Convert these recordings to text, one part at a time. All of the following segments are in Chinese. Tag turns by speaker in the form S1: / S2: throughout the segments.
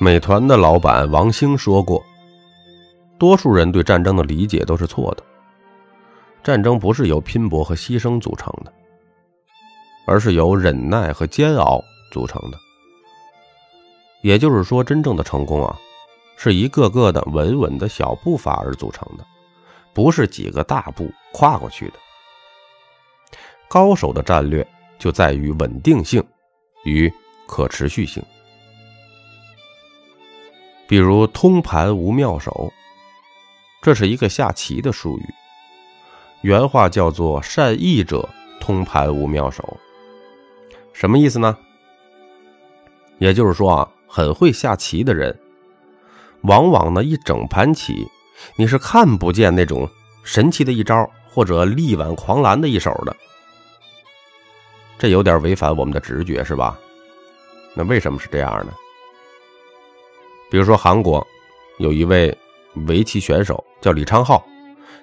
S1: 美团的老板王兴说过：“多数人对战争的理解都是错的。战争不是由拼搏和牺牲组成的，而是由忍耐和煎熬组成的。也就是说，真正的成功啊，是一个个的稳稳的小步伐而组成的，不是几个大步跨过去的。高手的战略就在于稳定性与可持续性。比如“通盘无妙手”，这是一个下棋的术语，原话叫做“善弈者通盘无妙手”。什么意思呢？也就是说啊，很会下棋的人，往往呢一整盘棋，你是看不见那种神奇的一招或者力挽狂澜的一手的。这有点违反我们的直觉，是吧？那为什么是这样呢？比如说，韩国有一位围棋选手叫李昌镐，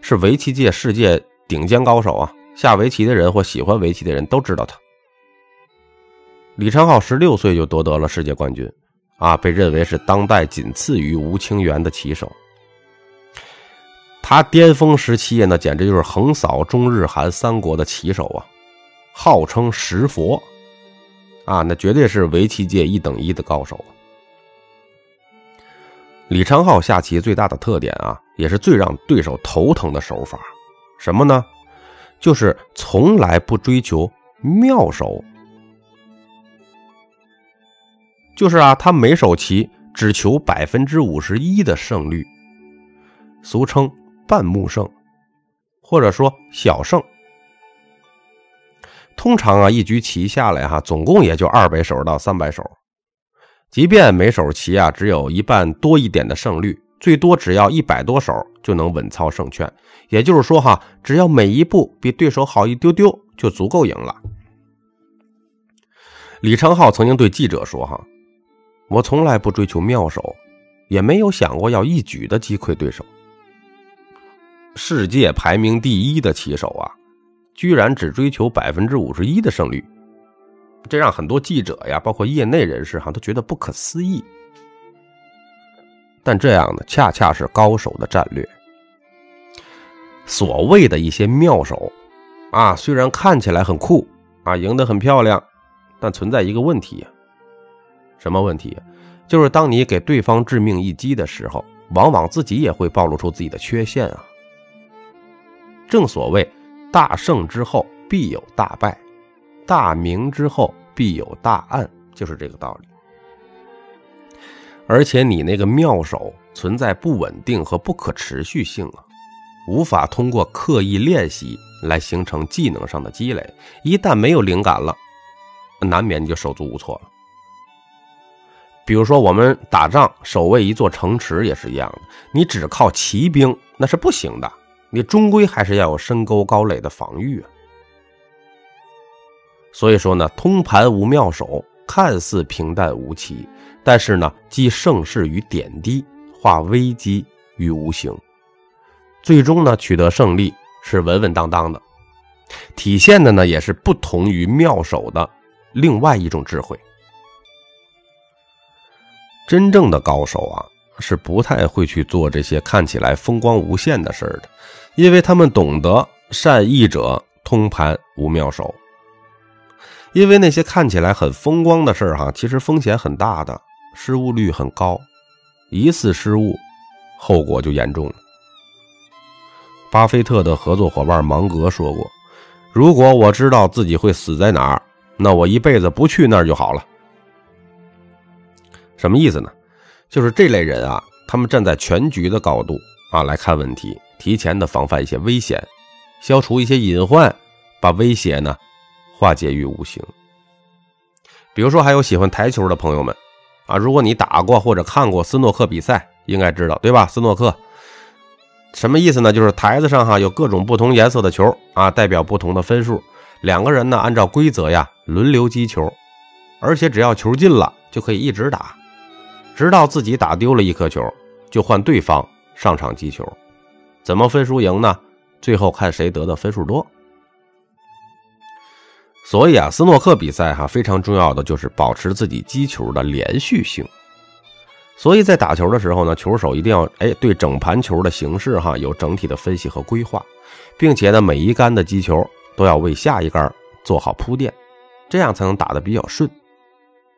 S1: 是围棋界世界顶尖高手啊！下围棋的人或喜欢围棋的人都知道他。李昌镐十六岁就夺得了世界冠军，啊，被认为是当代仅次于吴清源的棋手。他巅峰时期那简直就是横扫中日韩三国的棋手啊，号称石佛，啊，那绝对是围棋界一等一的高手。李昌镐下棋最大的特点啊，也是最让对手头疼的手法，什么呢？就是从来不追求妙手，就是啊，他每手棋只求百分之五十一的胜率，俗称半目胜，或者说小胜。通常啊，一局棋下来哈，总共也就二百手到三百手。即便每手棋啊只有一半多一点的胜率，最多只要一百多手就能稳操胜券。也就是说哈，只要每一步比对手好一丢丢，就足够赢了。李昌镐曾经对记者说：“哈，我从来不追求妙手，也没有想过要一举的击溃对手。世界排名第一的棋手啊，居然只追求百分之五十一的胜率。”这让很多记者呀，包括业内人士哈，都觉得不可思议。但这样呢，恰恰是高手的战略。所谓的一些妙手，啊，虽然看起来很酷啊，赢得很漂亮，但存在一个问题。什么问题？就是当你给对方致命一击的时候，往往自己也会暴露出自己的缺陷啊。正所谓，大胜之后必有大败。大明之后必有大暗，就是这个道理。而且你那个妙手存在不稳定和不可持续性啊，无法通过刻意练习来形成技能上的积累。一旦没有灵感了，难免就手足无措了。比如说我们打仗守卫一座城池也是一样的，你只靠骑兵那是不行的，你终归还是要有深沟高垒的防御啊。所以说呢，通盘无妙手，看似平淡无奇，但是呢，积盛世于点滴，化危机于无形，最终呢，取得胜利是稳稳当当的。体现的呢，也是不同于妙手的另外一种智慧。真正的高手啊，是不太会去做这些看起来风光无限的事儿的，因为他们懂得善弈者通盘无妙手。因为那些看起来很风光的事儿，哈，其实风险很大的，失误率很高，一次失误，后果就严重了。巴菲特的合作伙伴芒格说过：“如果我知道自己会死在哪儿，那我一辈子不去那儿就好了。”什么意思呢？就是这类人啊，他们站在全局的高度啊来看问题，提前的防范一些危险，消除一些隐患，把威胁呢。化解于无形。比如说，还有喜欢台球的朋友们啊，如果你打过或者看过斯诺克比赛，应该知道对吧？斯诺克什么意思呢？就是台子上哈有各种不同颜色的球啊，代表不同的分数。两个人呢按照规则呀轮流击球，而且只要球进了就可以一直打，直到自己打丢了一颗球，就换对方上场击球。怎么分输赢呢？最后看谁得的分数多。所以啊，斯诺克比赛哈非常重要的就是保持自己击球的连续性。所以在打球的时候呢，球手一定要哎对整盘球的形式哈有整体的分析和规划，并且呢每一杆的击球都要为下一杆做好铺垫，这样才能打得比较顺。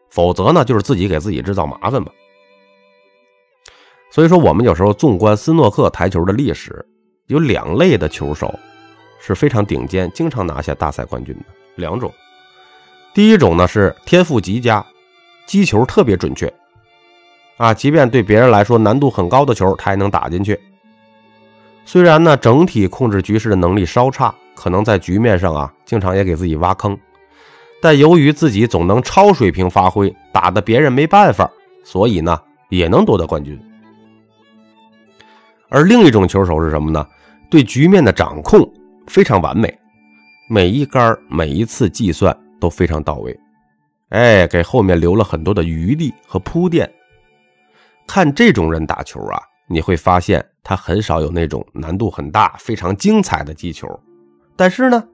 S1: 否则呢就是自己给自己制造麻烦嘛。所以说我们有时候纵观斯诺克台球的历史，有两类的球手是非常顶尖，经常拿下大赛冠军的两种。第一种呢是天赋极佳，击球特别准确。啊，即便对别人来说难度很高的球，他也能打进去。虽然呢，整体控制局势的能力稍差，可能在局面上啊，经常也给自己挖坑。但由于自己总能超水平发挥，打的别人没办法，所以呢，也能夺得冠军。而另一种球手是什么呢？对局面的掌控非常完美，每一杆每一次计算都非常到位，哎，给后面留了很多的余地和铺垫。看这种人打球啊，你会发现他很少有那种难度很大、非常精彩的击球，但是呢，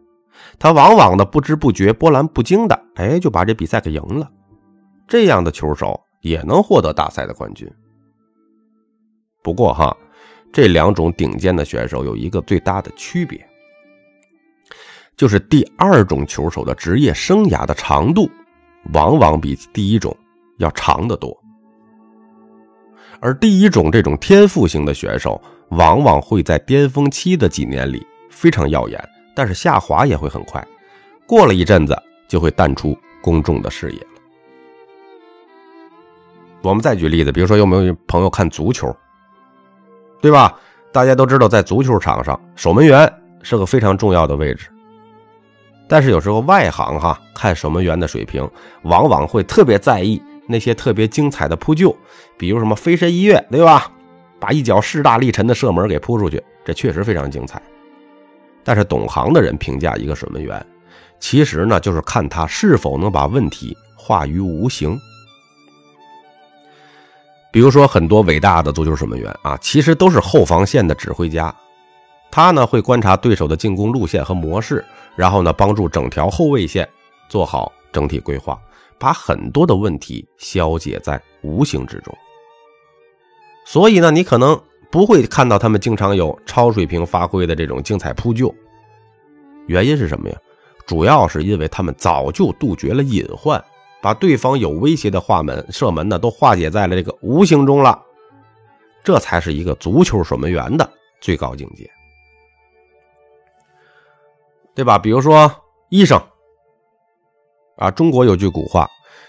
S1: 他往往的不知不觉、波澜不惊的，哎，就把这比赛给赢了。这样的球手也能获得大赛的冠军。不过哈，这两种顶尖的选手有一个最大的区别，就是第二种球手的职业生涯的长度，往往比第一种要长得多。而第一种这种天赋型的选手，往往会在巅峰期的几年里非常耀眼，但是下滑也会很快，过了一阵子就会淡出公众的视野了。我们再举例子，比如说有没有朋友看足球，对吧？大家都知道，在足球场上，守门员是个非常重要的位置。但是有时候外行哈看守门员的水平，往往会特别在意。那些特别精彩的扑救，比如什么飞身一跃，对吧？把一脚势大力沉的射门给扑出去，这确实非常精彩。但是懂行的人评价一个守门员，其实呢就是看他是否能把问题化于无形。比如说很多伟大的足球守门员啊，其实都是后防线的指挥家，他呢会观察对手的进攻路线和模式，然后呢帮助整条后卫线做好整体规划。把很多的问题消解在无形之中，所以呢，你可能不会看到他们经常有超水平发挥的这种精彩扑救。原因是什么呀？主要是因为他们早就杜绝了隐患，把对方有威胁的画门射门呢都化解在了这个无形中了。这才是一个足球守门员的最高境界，对吧？比如说医生。啊，中国有句古话：“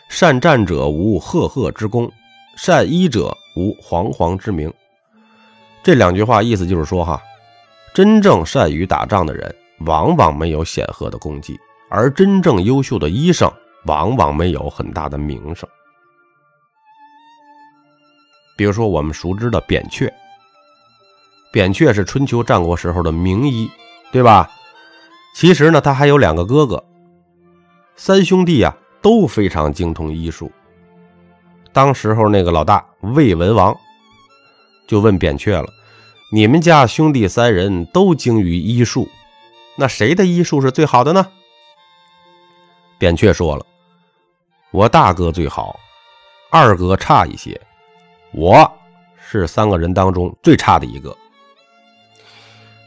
S1: 善战者无赫赫之功，善医者无煌煌之名。”这两句话意思就是说，哈，真正善于打仗的人，往往没有显赫的功绩；而真正优秀的医生，往往没有很大的名声。比如说，我们熟知的扁鹊，扁鹊是春秋战国时候的名医，对吧？其实呢，他还有两个哥哥。三兄弟呀都非常精通医术。当时候那个老大魏文王就问扁鹊了：“你们家兄弟三人都精于医术，那谁的医术是最好的呢？”扁鹊说了：“我大哥最好，二哥差一些，我是三个人当中最差的一个。”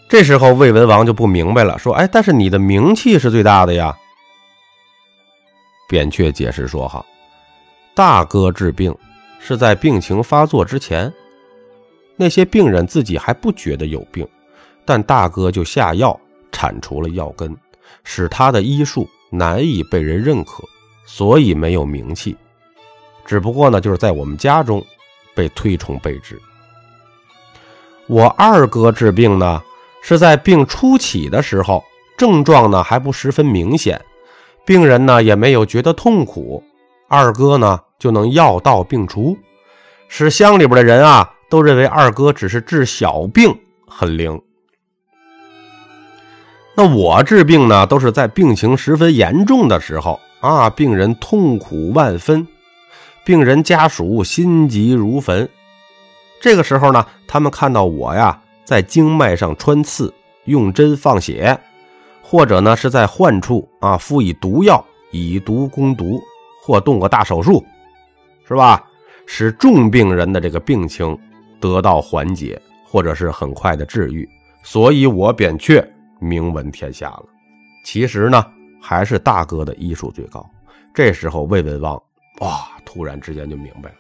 S1: 这时候魏文王就不明白了，说：“哎，但是你的名气是最大的呀。”扁鹊解释说：“哈，大哥治病是在病情发作之前，那些病人自己还不觉得有病，但大哥就下药铲除了药根，使他的医术难以被人认可，所以没有名气。只不过呢，就是在我们家中被推崇备至。我二哥治病呢，是在病初起的时候，症状呢还不十分明显。”病人呢也没有觉得痛苦，二哥呢就能药到病除，使乡里边的人啊都认为二哥只是治小病很灵。那我治病呢都是在病情十分严重的时候啊，病人痛苦万分，病人家属心急如焚。这个时候呢，他们看到我呀在经脉上穿刺，用针放血。或者呢，是在患处啊敷以毒药，以毒攻毒，或动个大手术，是吧？使重病人的这个病情得到缓解，或者是很快的治愈，所以我扁鹊名闻天下了。其实呢，还是大哥的医术最高。这时候魏文王哇，突然之间就明白了，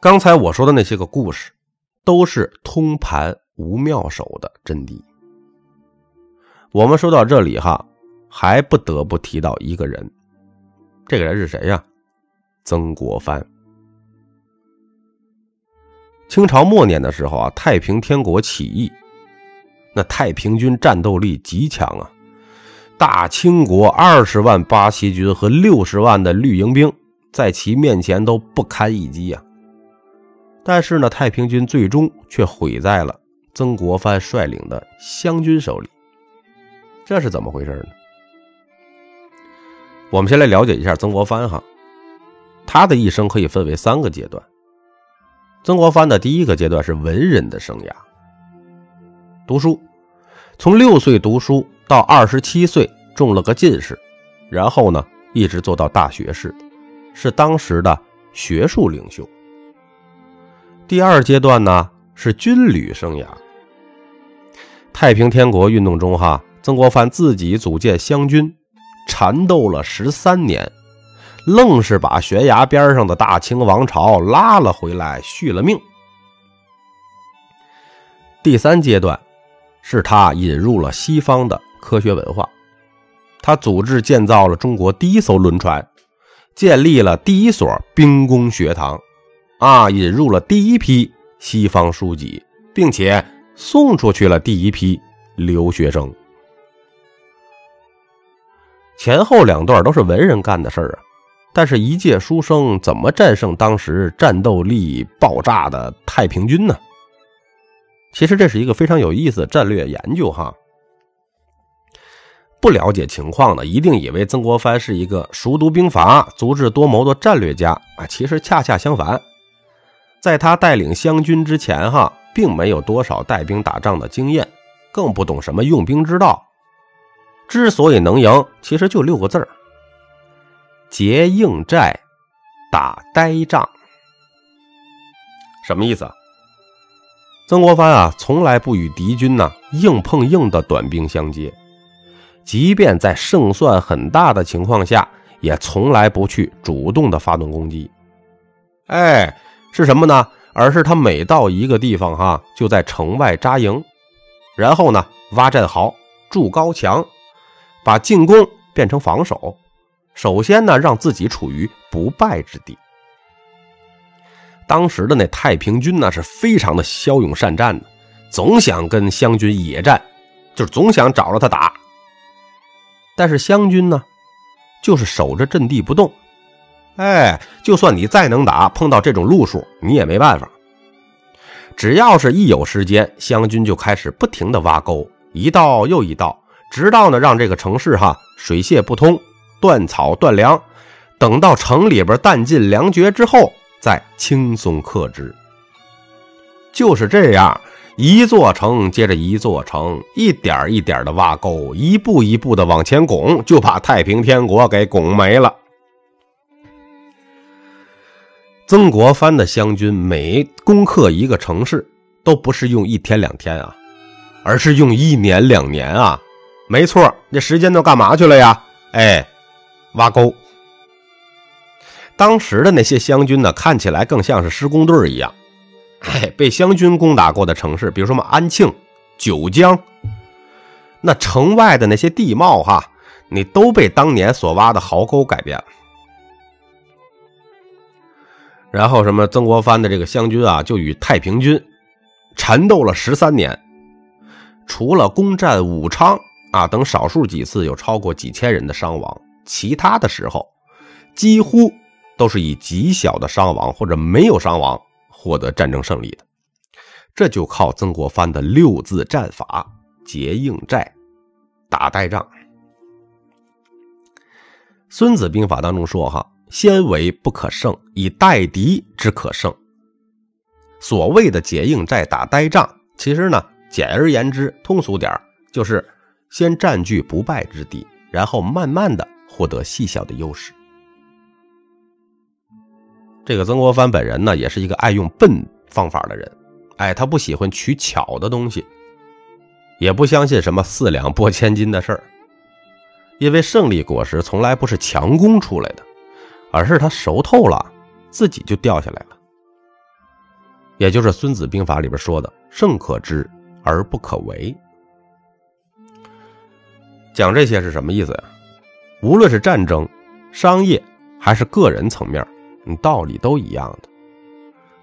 S1: 刚才我说的那些个故事，都是通盘无妙手的真谛。我们说到这里哈，还不得不提到一个人，这个人是谁呀？曾国藩。清朝末年的时候啊，太平天国起义，那太平军战斗力极强啊。大清国二十万八旗军和六十万的绿营兵，在其面前都不堪一击呀。但是呢，太平军最终却毁在了曾国藩率领的湘军手里。这是怎么回事呢？我们先来了解一下曾国藩哈，他的一生可以分为三个阶段。曾国藩的第一个阶段是文人的生涯，读书，从六岁读书。到二十七岁中了个进士，然后呢，一直做到大学士，是当时的学术领袖。第二阶段呢是军旅生涯。太平天国运动中，哈，曾国藩自己组建湘军，缠斗了十三年，愣是把悬崖边上的大清王朝拉了回来，续了命。第三阶段，是他引入了西方的。科学文化，他组织建造了中国第一艘轮船，建立了第一所兵工学堂，啊，引入了第一批西方书籍，并且送出去了第一批留学生。前后两段都是文人干的事儿啊，但是，一介书生怎么战胜当时战斗力爆炸的太平军呢？其实这是一个非常有意思的战略研究，哈。不了解情况的，一定以为曾国藩是一个熟读兵法、足智多谋的战略家啊！其实恰恰相反，在他带领湘军之前，哈，并没有多少带兵打仗的经验，更不懂什么用兵之道。之所以能赢，其实就六个字儿：结硬寨，打呆仗。什么意思？曾国藩啊，从来不与敌军呢硬碰硬的短兵相接。即便在胜算很大的情况下，也从来不去主动的发动攻击。哎，是什么呢？而是他每到一个地方，哈，就在城外扎营，然后呢，挖战壕、筑高墙，把进攻变成防守。首先呢，让自己处于不败之地。当时的那太平军呢，是非常的骁勇善战的，总想跟湘军野战，就是总想找着他打。但是湘军呢，就是守着阵地不动。哎，就算你再能打，碰到这种路数，你也没办法。只要是一有时间，湘军就开始不停的挖沟，一道又一道，直到呢让这个城市哈水泄不通，断草断粮。等到城里边弹尽粮绝之后，再轻松克之。就是这样。一座城接着一座城，一点一点的挖沟，一步一步的往前拱，就把太平天国给拱没了。曾国藩的湘军每攻克一个城市，都不是用一天两天啊，而是用一年两年啊。没错，那时间都干嘛去了呀？哎，挖沟。当时的那些湘军呢，看起来更像是施工队一样。哎，被湘军攻打过的城市，比如说什么安庆、九江，那城外的那些地貌哈，你都被当年所挖的壕沟改变了。然后什么曾国藩的这个湘军啊，就与太平军缠斗了十三年，除了攻占武昌啊等少数几次有超过几千人的伤亡，其他的时候几乎都是以极小的伤亡或者没有伤亡。获得战争胜利的，这就靠曾国藩的六字战法：结硬寨，打呆仗。孙子兵法当中说：“哈，先为不可胜，以待敌之可胜。”所谓的结硬寨、打呆仗，其实呢，简而言之，通俗点就是先占据不败之地，然后慢慢的获得细小的优势。这个曾国藩本人呢，也是一个爱用笨方法的人。哎，他不喜欢取巧的东西，也不相信什么四两拨千斤的事儿。因为胜利果实从来不是强攻出来的，而是他熟透了，自己就掉下来了。也就是《孙子兵法》里边说的“胜可知而不可为”。讲这些是什么意思呀？无论是战争、商业还是个人层面，道理都一样的。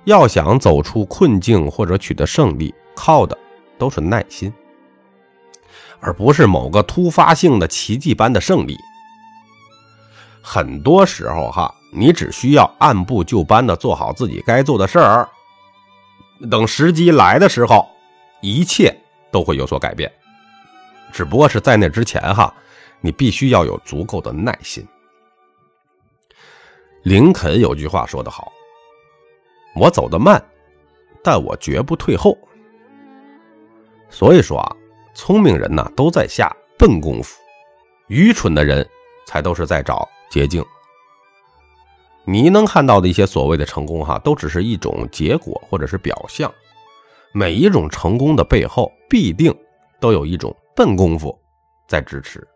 S1: 要想走出困境或者取得胜利，靠的都是耐心，而不是某个突发性的奇迹般的胜利。很多时候，哈，你只需要按部就班的做好自己该做的事儿，等时机来的时候，一切都会有所改变。只不过是在那之前哈，你必须要有足够的耐心。林肯有句话说得好：“我走得慢，但我绝不退后。”所以说啊，聪明人呢都在下笨功夫，愚蠢的人才都是在找捷径。你能看到的一些所谓的成功哈，都只是一种结果或者是表象。每一种成功的背后，必定都有一种。笨功夫在支持。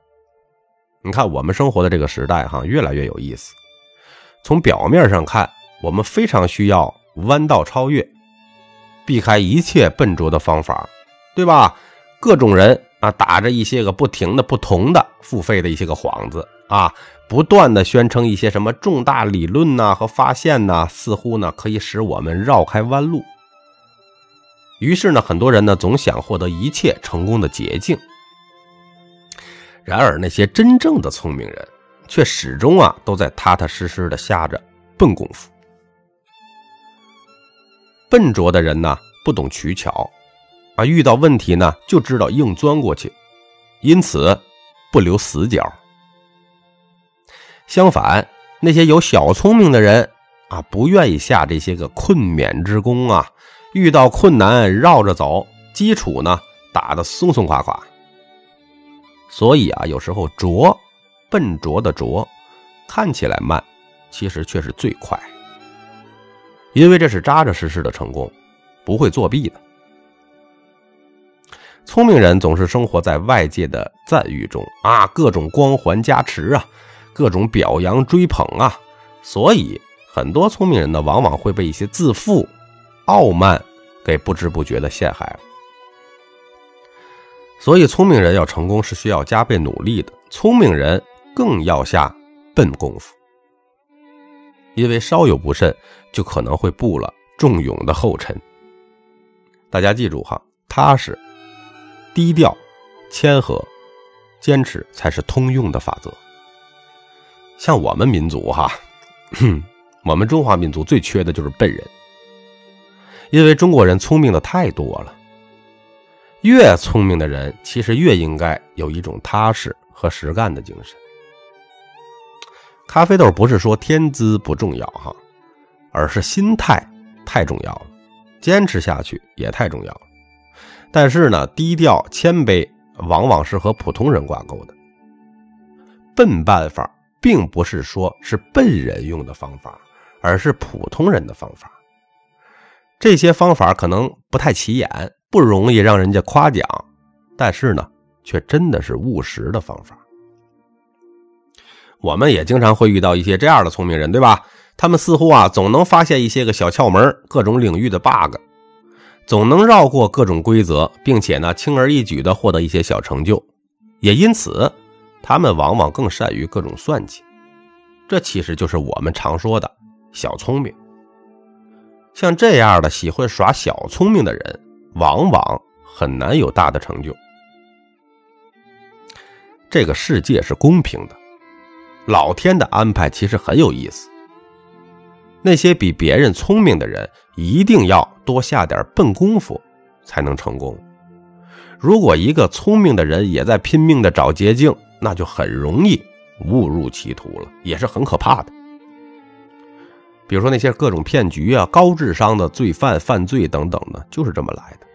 S1: 你看，我们生活的这个时代，哈，越来越有意思。从表面上看，我们非常需要弯道超越，避开一切笨拙的方法，对吧？各种人啊，打着一些个不停的、不同的付费的一些个幌子啊，不断的宣称一些什么重大理论呐和发现呐，似乎呢可以使我们绕开弯路。于是呢，很多人呢总想获得一切成功的捷径。然而，那些真正的聪明人，却始终啊都在踏踏实实的下着笨功夫。笨拙的人呢，不懂取巧，啊，遇到问题呢就知道硬钻过去，因此不留死角。相反，那些有小聪明的人啊，不愿意下这些个困勉之功啊。遇到困难绕着走，基础呢打得松松垮垮。所以啊，有时候拙，笨拙的拙，看起来慢，其实却是最快，因为这是扎扎实实的成功，不会作弊的。聪明人总是生活在外界的赞誉中啊，各种光环加持啊，各种表扬追捧啊，所以很多聪明人呢，往往会被一些自负。傲慢给不知不觉的陷害了，所以聪明人要成功是需要加倍努力的，聪明人更要下笨功夫，因为稍有不慎就可能会步了重勇的后尘。大家记住哈，踏实、低调、谦和、坚持才是通用的法则。像我们民族哈，我们中华民族最缺的就是笨人。因为中国人聪明的太多了，越聪明的人其实越应该有一种踏实和实干的精神。咖啡豆不是说天资不重要哈，而是心态太重要了，坚持下去也太重要了。但是呢，低调谦卑往往是和普通人挂钩的。笨办法并不是说是笨人用的方法，而是普通人的方法。这些方法可能不太起眼，不容易让人家夸奖，但是呢，却真的是务实的方法。我们也经常会遇到一些这样的聪明人，对吧？他们似乎啊，总能发现一些个小窍门，各种领域的 bug，总能绕过各种规则，并且呢，轻而易举的获得一些小成就。也因此，他们往往更善于各种算计。这其实就是我们常说的小聪明。像这样的喜欢耍小聪明的人，往往很难有大的成就。这个世界是公平的，老天的安排其实很有意思。那些比别人聪明的人，一定要多下点笨功夫，才能成功。如果一个聪明的人也在拼命的找捷径，那就很容易误入歧途了，也是很可怕的。比如说那些各种骗局啊，高智商的罪犯犯罪等等的，就是这么来的。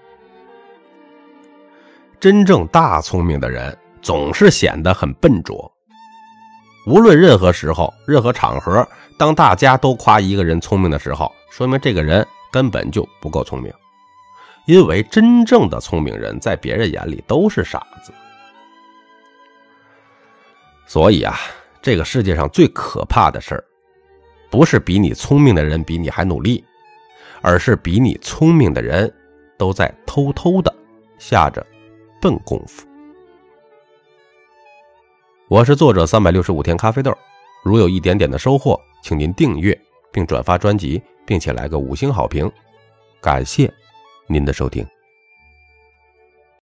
S1: 真正大聪明的人总是显得很笨拙，无论任何时候、任何场合，当大家都夸一个人聪明的时候，说明这个人根本就不够聪明。因为真正的聪明人在别人眼里都是傻子。所以啊，这个世界上最可怕的事儿，不是比你聪明的人比你还努力，而是比你聪明的人都在偷偷的下着笨功夫。我是作者三百六十五天咖啡豆，如有一点点的收获，请您订阅并转发专辑，并且来个五星好评，感谢您的收听。